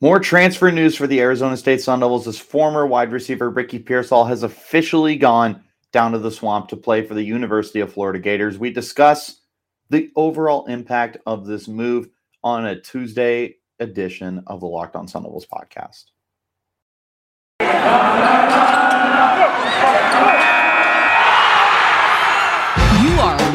More transfer news for the Arizona State Sun Devils as former wide receiver Ricky Pearsall has officially gone down to the swamp to play for the University of Florida Gators. We discuss the overall impact of this move on a Tuesday edition of the Locked On Sun Devils podcast.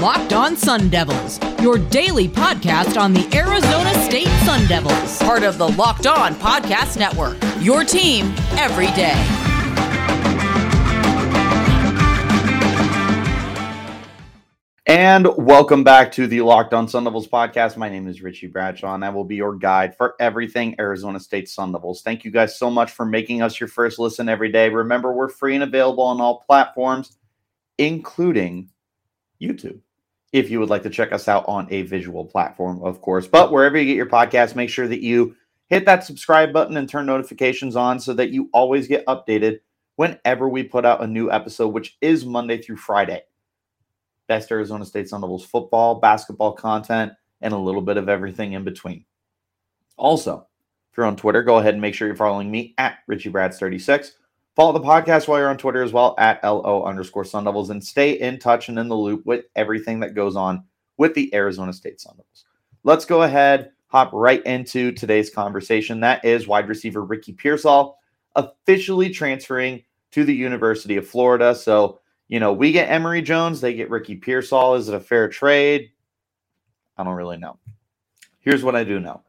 Locked On Sun Devils, your daily podcast on the Arizona State Sun Devils, part of the Locked On Podcast Network. Your team every day. And welcome back to the Locked On Sun Devils podcast. My name is Richie Bradshaw, and I will be your guide for everything Arizona State Sun Devils. Thank you guys so much for making us your first listen every day. Remember, we're free and available on all platforms, including YouTube. If you would like to check us out on a visual platform, of course. But wherever you get your podcast, make sure that you hit that subscribe button and turn notifications on so that you always get updated whenever we put out a new episode, which is Monday through Friday best Arizona State Sun Devils football, basketball content, and a little bit of everything in between. Also, if you're on Twitter, go ahead and make sure you're following me at RichieBrads36. Follow the podcast while you're on Twitter as well at LO underscore Sun Devils and stay in touch and in the loop with everything that goes on with the Arizona State Sun Devils. Let's go ahead, hop right into today's conversation. That is wide receiver Ricky Pearsall officially transferring to the University of Florida. So you know, we get Emory Jones, they get Ricky Pearsall. Is it a fair trade? I don't really know. Here's what I do know.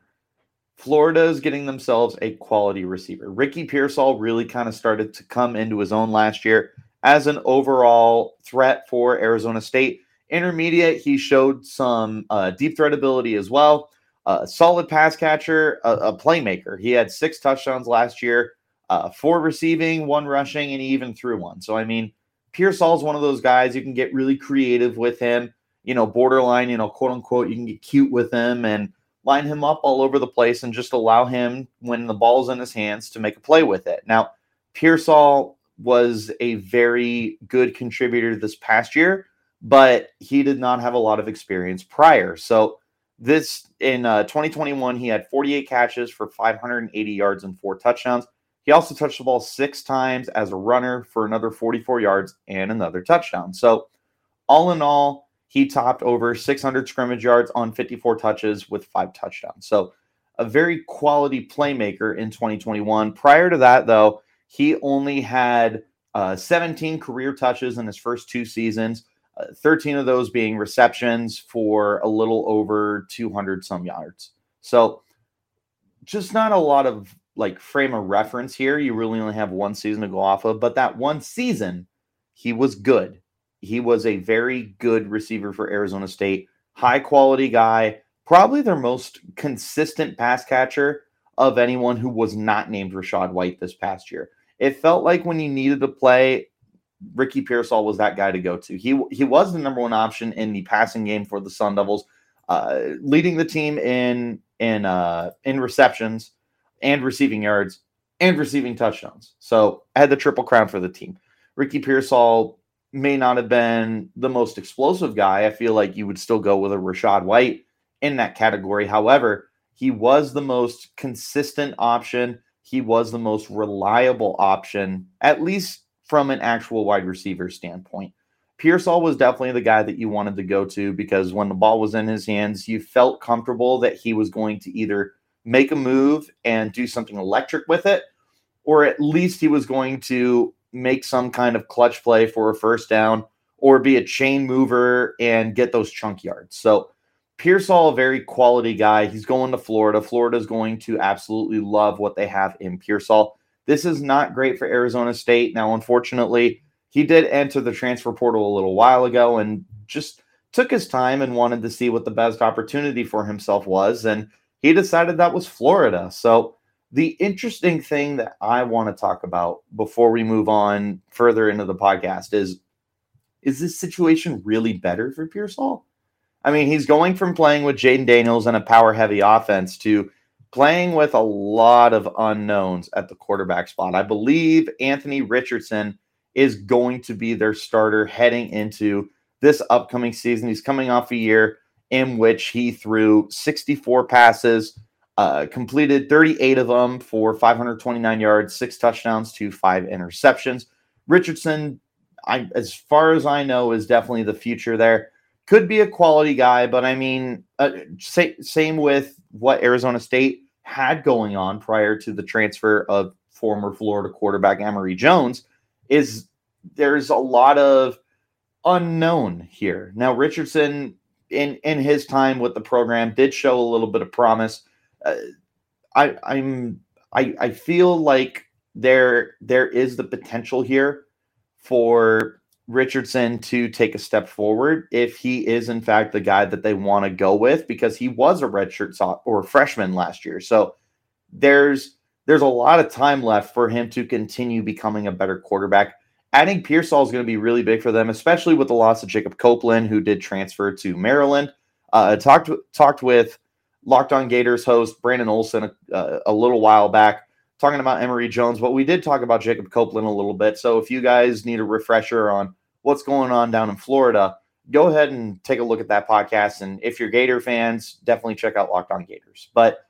Florida is getting themselves a quality receiver. Ricky Pearsall really kind of started to come into his own last year as an overall threat for Arizona State. Intermediate, he showed some uh, deep threat ability as well. Uh, solid pass catcher, a, a, playmaker. He had six touchdowns last year, uh, four receiving, one rushing, and he even threw one. So, I mean, Pearsall is one of those guys you can get really creative with him, you know, borderline, you know, quote unquote, you can get cute with him and line him up all over the place and just allow him when the ball's in his hands to make a play with it. Now, Pearsall was a very good contributor this past year, but he did not have a lot of experience prior. So this in uh, 2021, he had 48 catches for 580 yards and four touchdowns. He also touched the ball six times as a runner for another 44 yards and another touchdown. So, all in all, he topped over 600 scrimmage yards on 54 touches with five touchdowns. So, a very quality playmaker in 2021. Prior to that, though, he only had uh, 17 career touches in his first two seasons, uh, 13 of those being receptions for a little over 200 some yards. So, just not a lot of like frame of reference here. You really only have one season to go off of, but that one season, he was good. He was a very good receiver for Arizona State, high quality guy, probably their most consistent pass catcher of anyone who was not named Rachaad White this past year. It felt like when you needed to play, Ricky Pearsall was that guy to go to. He he was the number one option in the passing game for the Sun Devils, uh, leading the team in in uh, in receptions and receiving yards and receiving touchdowns. So had the triple crown for the team. Ricky Pearsall may not have been the most explosive guy. I feel like you would still go with a Rachaad White in that category. However, he was the most consistent option. He was the most reliable option, at least from an actual wide receiver standpoint. Pearsall was definitely the guy that you wanted to go to because when the ball was in his hands, you felt comfortable that he was going to either make a move and do something electric with it, or at least he was going to make some kind of clutch play for a first down or be a chain mover and get those chunk yards. So Pearsall, a very quality guy. He's going to Florida. Florida's going to absolutely love what they have in Pearsall. This is not great for Arizona State. Now, unfortunately, he did enter the transfer portal a little while ago and just took his time and wanted to see what the best opportunity for himself was. And he decided that was Florida. So the interesting thing that I want to talk about before we move on further into the podcast is is this situation really better for Pearsall? I mean, he's going from playing with Jayden Daniels and a power heavy offense to playing with a lot of unknowns at the quarterback spot. I believe Anthony Richardson is going to be their starter heading into this upcoming season. He's coming off a year in which he threw 64 passes, Uh, completed 38 of them for 529 yards, six touchdowns to five interceptions. Richardson, I, as far as I know, is definitely the future there. Could be a quality guy, but I mean, uh, say, same with what Arizona State had going on prior to the transfer of former Florida quarterback Emory Jones. Is there's a lot of unknown here. Now, Richardson, in in his time with the program, did show a little bit of promise. I I'm I I feel like there there is the potential here for Richardson to take a step forward if he is in fact the guy that they want to go with because he was a redshirt so- or freshman last year. So there's there's a lot of time left for him to continue becoming a better quarterback adding Pearsall is going to be really big for them, especially with the loss of Jacob Copeland, who did transfer to Maryland. Uh, talked talked with Locked On Gators host Brandon Olson a, uh, a, little while back, talking about Emory Jones, but we did talk about Jacob Copeland a little bit. So if you guys need a refresher on what's going on down in Florida, go ahead and take a look at that podcast. And if you're Gator fans, definitely check out Locked On Gators. But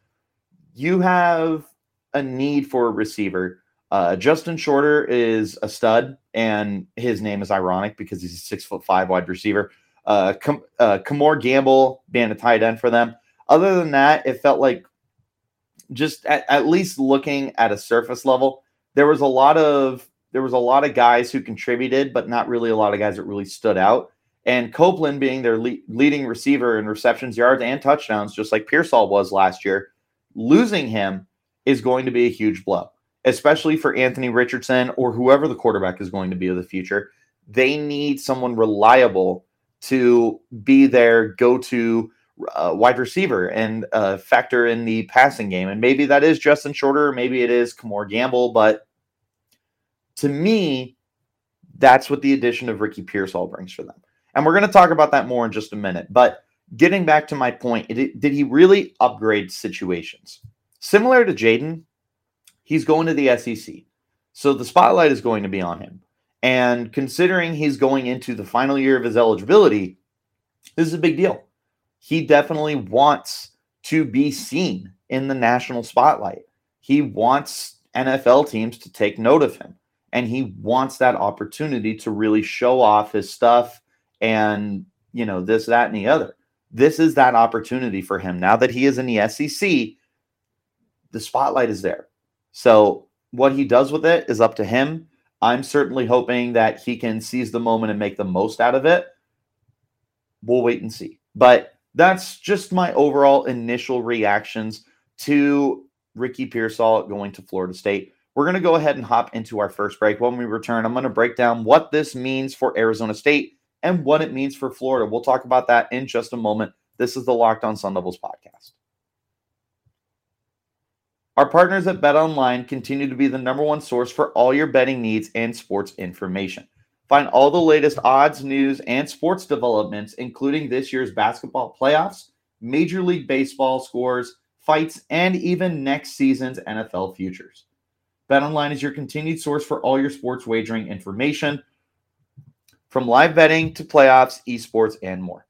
you have a need for a receiver uh, Justin Shorter is a stud, and his name is ironic because he's a six foot five wide receiver. Uh, uh, Gamble being a tight end for them. Other than that, it felt like just at, at least looking at a surface level, there was a lot of there was a lot of guys who contributed, but not really a lot of guys that really stood out. And Copeland being their le- leading receiver in receptions, yards, and touchdowns, just like Pearsall was last year, losing him is going to be a huge blow especially for Anthony Richardson or whoever the quarterback is going to be of the future. They need someone reliable to be their go to uh, wide receiver and uh, factor in the passing game. And maybe that is Justin Shorter, maybe it is Kemore Gamble. But to me, that's what the addition of Ricky Pearsall brings for them. And we're going to talk about that more in just a minute. But getting back to my point, it, did he really upgrade situations? Similar to Jayden, he's going to the SEC. So the spotlight is going to be on him. And considering he's going into the final year of his eligibility, this is a big deal. He definitely wants to be seen in the national spotlight. He wants NFL teams to take note of him. And he wants that opportunity to really show off his stuff and, you know, this, that, and the other. This is that opportunity for him. Now that he is in the SEC, the spotlight is there. So what he does with it is up to him. I'm certainly hoping that he can seize the moment and make the most out of it. We'll wait and see. But that's just my overall initial reactions to Ricky Pearsall going to Florida State. We're going to go ahead and hop into our first break. When we return, I'm going to break down what this means for Arizona State and what it means for Florida. We'll talk about that in just a moment. This is the Locked On Sun Devils podcast. Our partners at Bet Online continue to be the number one source for all your betting needs and sports information. Find all the latest odds, news, and sports developments, including this year's basketball playoffs, Major League Baseball scores, fights, and even next season's NFL futures. BetOnline is your continued source for all your sports wagering information, from live betting to playoffs, esports, and more.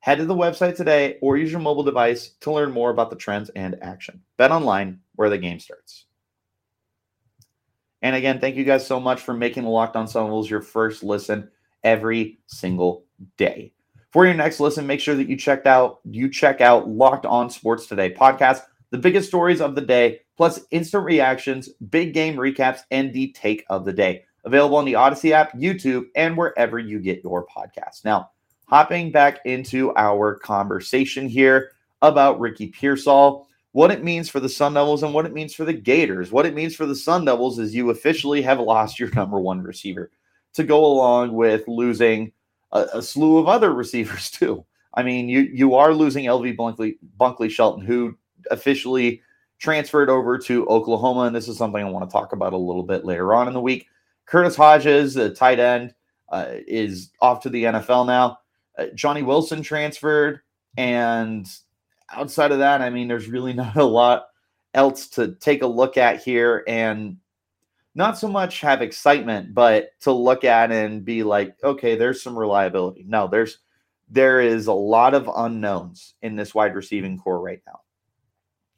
Head to the website today or use your mobile device to learn more about the trends and action. BetOnline where the game starts. And again, thank you guys so much for making the Locked On Sun Devils your first listen every single day. For your next listen, make sure that you checked out you check out Locked On Sports Today podcast, the biggest stories of the day, plus instant reactions, big game recaps, and the take of the day. Available on the Audacy app, YouTube, and wherever you get your podcasts. Now, hopping back into our conversation here about Ricky Pearsall what it means for the Sun Devils and what it means for the Gators. What it means for the Sun Devils is you officially have lost your number one receiver to go along with losing a, a slew of other receivers too. I mean, you you are losing LV Bunkley, Bunkley Shelton, who officially transferred over to Oklahoma, and this is something I want to talk about a little bit later on in the week. Curtis Hodges, the tight end, uh, is off to the NFL now. Uh, Johnny Wilson transferred, and outside of that, I mean, there's really not a lot else to take a look at here and not so much have excitement, but to look at and be like, okay, there's some reliability. No, there's there is a lot of unknowns in this wide receiving corps right now.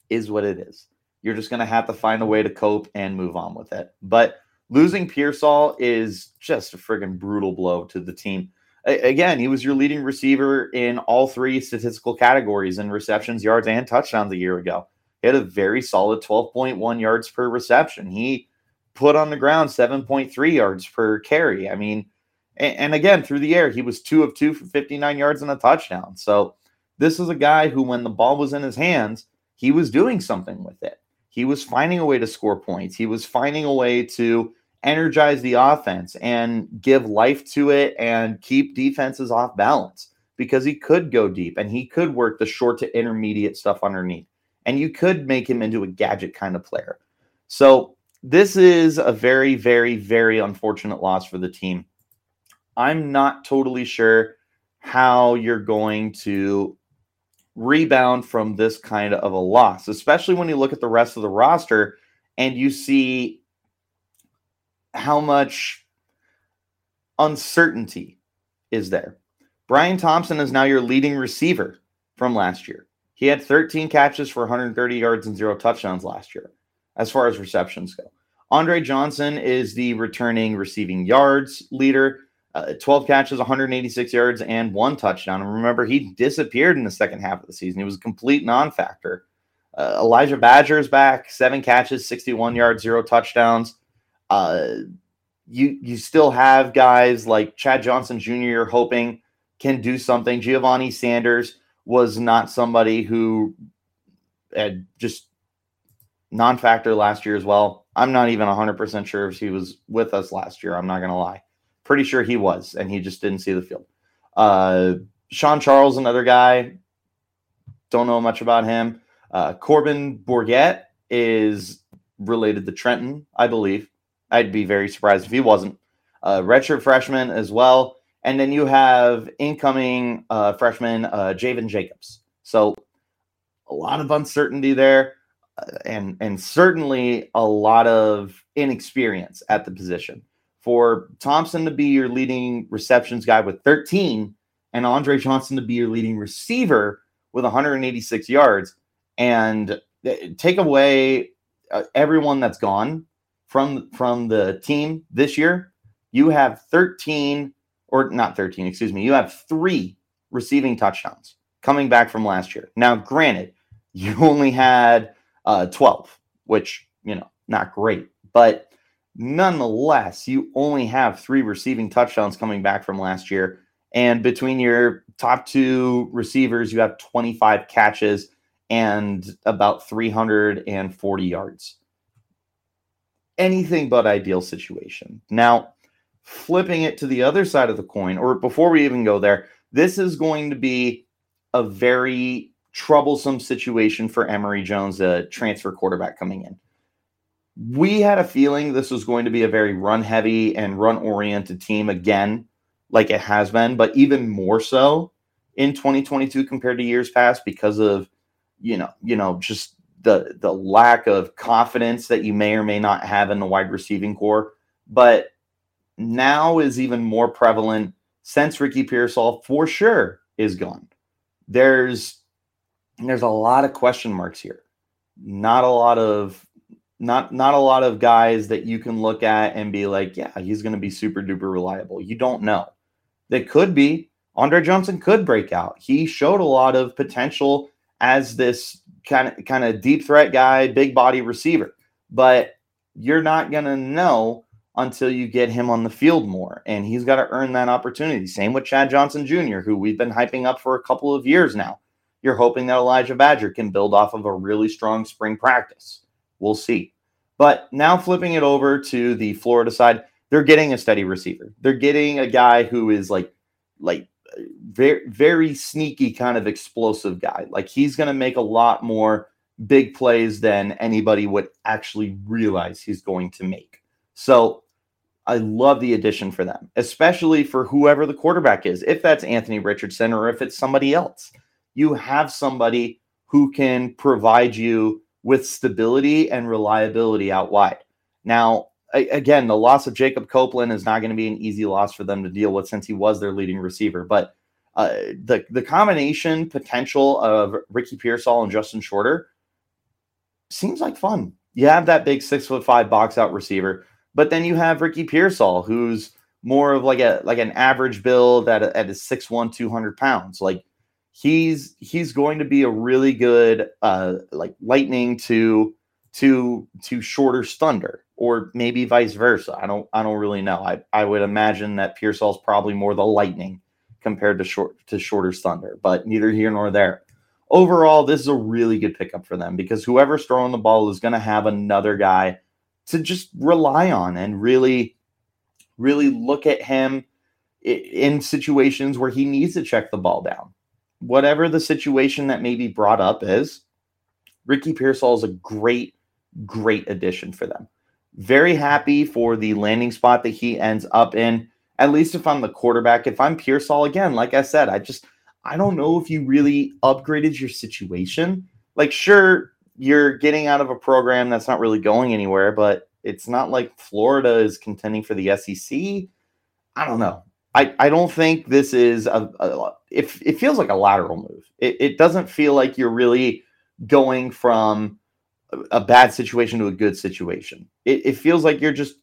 is what it is. You're just to have to find a way to cope and move on with it. But losing Pearsall is just a friggin' brutal blow to the team. Again, he was your leading receiver in all three statistical categories in receptions, yards, and touchdowns a year ago. He had a very solid 12.1 yards per reception. He put on the ground 7.3 yards per carry. I mean, and again, through the air, he was two of two for 59 yards and a touchdown. So this is a guy who, when the ball was in his hands, he was doing something with it. He was finding a way to score points. He was finding a way to energize the offense and give life to it and keep defenses off balance because he could go deep and he could work the short to intermediate stuff underneath. And you could make him into a gadget kind of player. So this is a very, very, very unfortunate loss for the team. I'm not totally sure how you're going to rebound from this kind of a loss, especially when you look at the rest of the roster and you see how much uncertainty is there. Brian Thompson is now your leading receiver from last year. He had 13 catches for 130 yards and zero touchdowns last year, as far as receptions go. Andre Johnson is the returning receiving yards leader uh, 12 catches, 186 yards, and one touchdown. And remember, he disappeared in the second half of the season. He was a complete non factor. Uh, Elijah Badger is back, seven catches, 61 yards, zero touchdowns. Uh, you you still have guys like Chad Johnson Jr. Hoping can do something. Giovanni Sanders was not somebody who had just non-factor last year as well. I'm not even 100% sure if he was with us last year. I'm not going to lie. Pretty sure he was, and he just didn't see the field. Uh, Sean Charles, another guy. Don't know much about him. Uh, Corbin Bourguet is related to Trenton, I believe. I'd be very surprised if he wasn't. Uh, redshirt freshman as well. And then you have incoming uh, freshman uh, Javen Jacobs. So a lot of uncertainty there, uh, and and certainly a lot of inexperience at the position for Thompson to be your leading receptions guy with 13 and Andre Johnson to be your leading receiver with 186 yards and take away uh, everyone that's gone from from the team this year you have 13 or not 13 excuse me you have 3 receiving touchdowns coming back from last year now granted you only had uh, 12 which you know not great but Nonetheless, you only have three receiving touchdowns coming back from last year. And between your top two receivers, you have 25 catches and about 340 yards. Anything but ideal situation. Now, flipping it to the other side of the coin, or before we even go there, this is going to be a very troublesome situation for Emory Jones, a transfer quarterback coming in we had a feeling this was going to be a very run heavy and run oriented team again, like it has been, but even more so in 2022 compared to years past because of you know you know just the the lack of confidence that you may or may not have in the wide receiving corps but now is even more prevalent since Ricky Pearsall for sure is gone there's there's a lot of question marks here not a lot of not not a lot of guys that you can look at and be like, yeah, he's going to be super duper reliable. You don't know. That could be Andre Johnson could break out. He showed a lot of potential as this kind of kind of deep threat guy, big body receiver. But you're not going to know until you get him on the field more and he's got to earn that opportunity. Same with Chad Johnson Jr., who we've been hyping up for a couple of years now. You're hoping that Elijah Badger can build off of a really strong spring practice. We'll see. But now flipping it over to the Florida side, they're getting a steady receiver. They're getting a guy who is like like very very sneaky kind of explosive guy. Like he's going to make a lot more big plays than anybody would actually realize he's going to make. So I love the addition for them, especially for whoever the quarterback is. If that's Anthony Richardson or if it's somebody else, you have somebody who can provide you with stability and reliability out wide. Now, again, the loss of Jacob Copeland is not going to be an easy loss for them to deal with since he was their leading receiver. But uh, the the combination potential of Ricky Pearsall and Justin Shorter seems like fun. You have that big six foot five box out receiver, but then you have Ricky Pearsall, who's more of like a like an average build at a, at a 6'1", 200 pounds. Like he's he's going to be a really good uh like lightning to to to shorter stunder or maybe vice versa. I don't I don't really know. I I would imagine that Pearsall's probably more the lightning compared to short to shorter thunder, but neither here nor there. Overall, this is a really good pickup for them because whoever's throwing the ball is going to have another guy to just rely on and really really look at him in situations where he needs to check the ball down. Whatever the situation that may be brought up is, Ricky Pearsall is a great, great addition for them. Very happy for the landing spot that he ends up in. At least if I'm the quarterback, if I'm Pearsall again, like I said, I just I don't know if you really upgraded your situation. Like, sure, you're getting out of a program that's not really going anywhere, but it's not like Florida is contending for the SEC. I don't know. I, I don't think this is a, a it, it feels like a lateral move. It, it doesn't feel like you're really going from a, bad situation to a good situation. It, it feels like you're just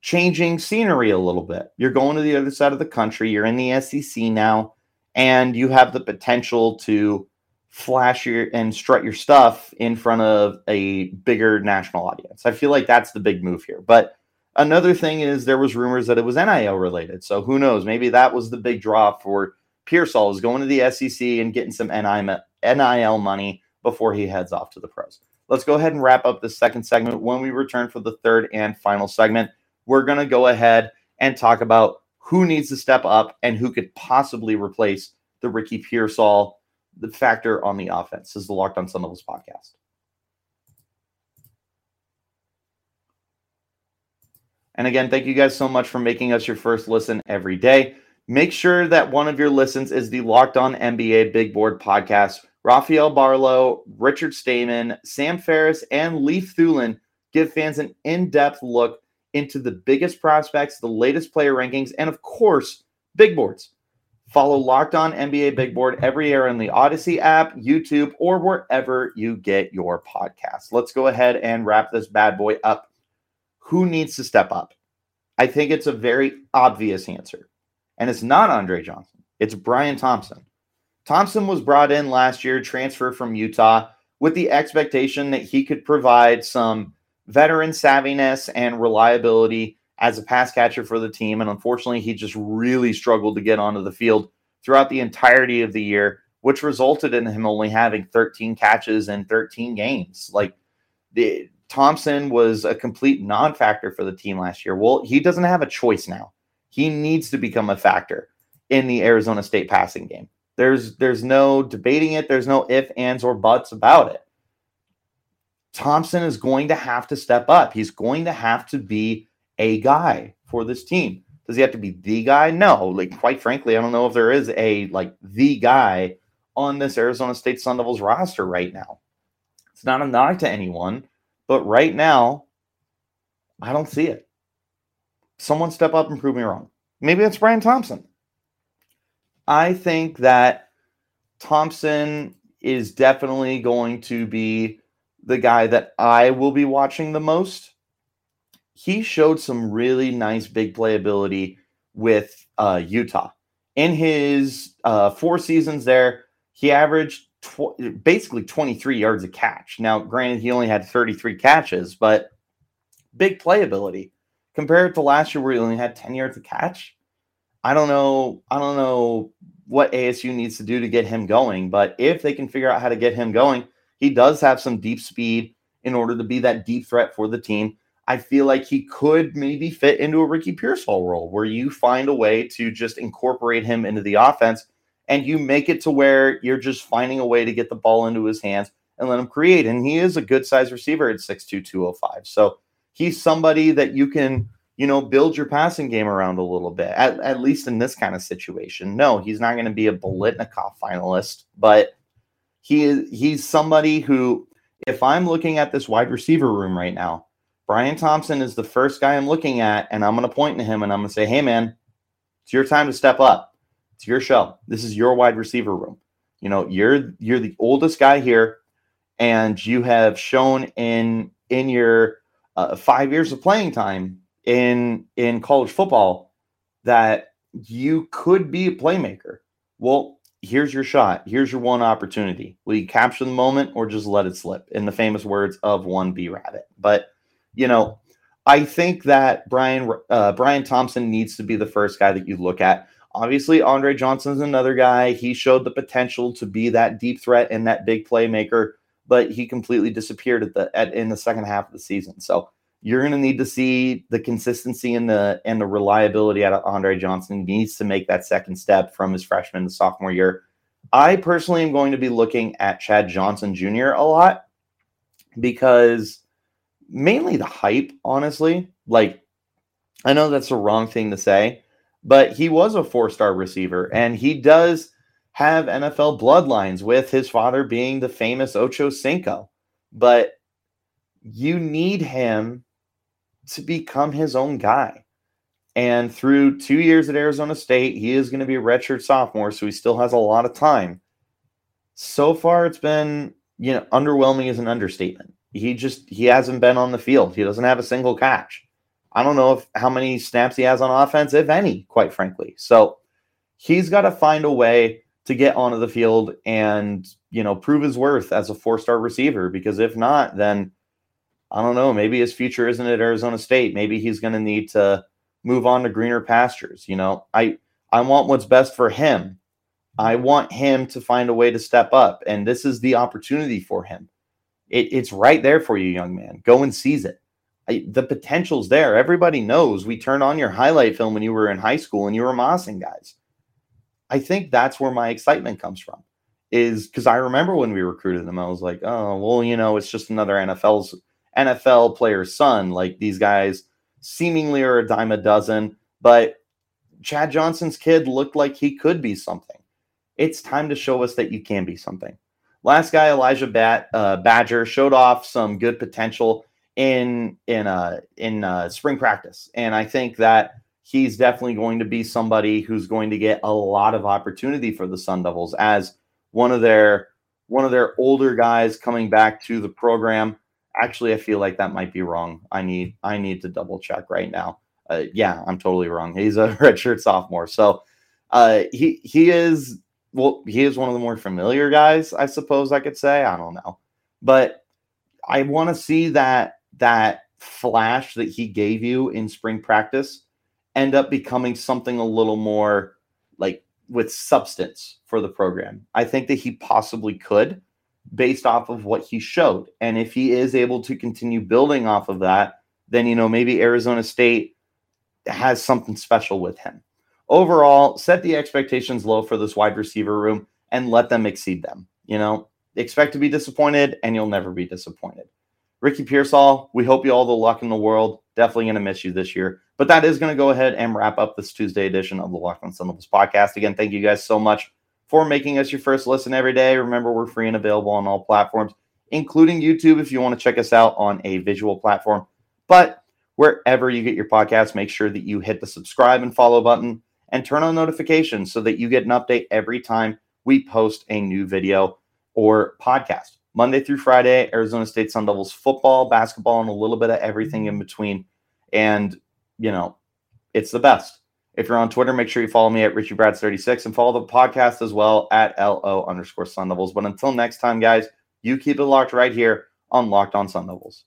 changing scenery a little bit. You're going to the other side of the country. You're in the SEC now, and you have the potential to flash your and strut your stuff in front of a bigger national audience. I feel like that's the big move here. But another thing is there was rumors that it was NIL related. So who knows? Maybe that was the big draw for Pearsall is going to the SEC and getting some NIL money before he heads off to the pros. Let's go ahead and wrap up the second segment. When we return for the third and final segment, we're going to go ahead and talk about who needs to step up and who could possibly replace the Ricky Pearsall the factor on the offense. This is the Locked On Sun Devils podcast. And again, thank you guys so much for making us your first listen every day. Make sure that one of your listens is the Locked On NBA Big Board podcast. Rafael Barlowe, Richard Stayman, Sam Ferris, and Leif Thulin give fans an in depth look into the biggest prospects, the latest player rankings, and of course, big boards. Follow Locked On NBA Big Board every year in the Audacy app, YouTube, or wherever you get your podcasts. Let's go ahead and wrap this bad boy up. Who needs to step up? I think it's a very obvious answer. And it's not Andre Johnson, it's Brian Thompson. Thompson was brought in last year, transfer from Utah, with the expectation that he could provide some veteran savviness and reliability as a pass catcher for the team. And unfortunately, he just really struggled to get onto the field throughout the entirety of the year, which resulted in him only having 13 catches in 13 games. Like the Thompson was a complete non-factor for the team last year. Well, he doesn't have a choice now. He needs to become a factor in the Arizona State passing game. There's there's no debating it. There's no if, ands, or buts about it. Thompson is going to have to step up. He's going to have to be a guy for this team. Does he have to be the guy? No. Like, quite frankly, I don't know if there is a like the guy on this Arizona State Sun Devils roster right now. It's not a knock to anyone, but right now, I don't see it. Someone step up and prove me wrong. Maybe it's Brian Thompson. I think that Thompson is definitely going to be the guy that I will be watching the most he showed some really nice big playability with uh, Utah. In his uh, four seasons there, he averaged tw- basically 23 yards a catch. Now, granted, he only had 33 catches, but big playability compared to last year where he only had 10 yards a catch. I don't know. I don't know what ASU needs to do to get him going, but if they can figure out how to get him going, he does have some deep speed in order to be that deep threat for the team. I feel like he could maybe fit into a Ricky Pearsall role where you find a way to just incorporate him into the offense and you make it to where you're just finding a way to get the ball into his hands and let him create. And he is a good size receiver at 6'2, 205. So he's somebody that you can, you know, build your passing game around a little bit, at, at least in this kind of situation. No, he's not going to be a Biletnikoff finalist, but he is he's somebody who, if I'm looking at this wide receiver room right now, Brian Thompson is the first guy I'm looking at, and I'm going to point to him and I'm going to say, hey, man, it's your time to step up. It's your show. This is your wide receiver room. You know, you're you're the oldest guy here. and you have shown in in your uh, five years of playing time in in college football that you could be a playmaker. Well, here's your shot. Here's your one opportunity. Will you capture the moment or just let it slip? In the famous words of one B Rabbit. But you know, I think that Brian uh, Brian Thompson needs to be the first guy that you look at. Obviously, Andre Johnson's another guy. He showed the potential to be that deep threat and that big playmaker, but he completely disappeared at the at, in the second half of the season. So you're going to need to see the consistency and the and the reliability out of Andre Johnson. He needs to make that second step from his freshman to sophomore year. I personally am going to be looking at Chad Johnson Jr. a lot because mainly the hype, honestly. Like, I know that's the wrong thing to say, but he was a four star receiver and he does have NFL bloodlines with his father being the famous Ocho Cinco. But you need him to become his own guy. And through two years at Arizona State, he is going to be a redshirt sophomore, so he still has a lot of time. So far, it's been, you know, underwhelming is an understatement. He just he hasn't been on the field. He doesn't have a single catch. I don't know if how many snaps he has on offense, if any, quite frankly. So he's got to find a way to get onto the field and you know prove his worth as a four-star receiver. Because if not, then I don't know. Maybe his future isn't at Arizona State. Maybe he's going to need to move on to greener pastures. You know, I I want what's best for him. I want him to find a way to step up, and this is the opportunity for him. It, it's right there for you, young man. Go and seize it. I, the potential's there. Everybody knows we turned on your highlight film when you were in high school and you were mossing guys. I think that's where my excitement comes from. Is because I remember when we recruited them, I was like, oh, well, you know, it's just another NFL's NFL player's son. Like these guys seemingly are a dime a dozen, but Chad Johnson's kid looked like he could be something. It's time to show us that you can be something. Last guy, Elijah Bat, uh, Badger, showed off some good potential in in uh, in uh, spring practice, and I think that he's definitely going to be somebody who's going to get a lot of opportunity for the Sun Devils as one of their one of their older guys coming back to the program. Actually, I feel like that might be wrong. I need I need to double check right now. Uh, yeah, I'm totally wrong. He's a redshirt sophomore, so uh, he he is well, he is one of the more familiar guys, I suppose I could say. I don't know. But I want to see that that flash that he gave you in spring practice end up becoming something a little more like with substance for the program. I think that he possibly could based off of what he showed. And if he is able to continue building off of that, then you know maybe Arizona State has something special with him overall, set the expectations low for this wide receiver room and let them exceed them. You know, expect to be disappointed and you'll never be disappointed. Ricky Pearsall, we hope you all the luck in the world. Definitely going to miss you this year. But that is going to go ahead and wrap up this Tuesday edition of the Locked On Sun Devils podcast. Again, thank you guys so much for making us your first listen every day. Remember, we're free and available on all platforms, including YouTube if you want to check us out on a visual platform. But wherever you get your podcast, make sure that you hit the subscribe and follow button and turn on notifications so that you get an update every time we post a new video or podcast. Monday through Friday, Arizona State Sun Devils football, basketball, and a little bit of everything in between. And, you know, it's the best. If you're on Twitter, make sure you follow me at RichieBrads36 and follow the podcast as well at LO underscore Sun Devils. But until next time, guys, you keep it locked right here on Locked On Sun Devils.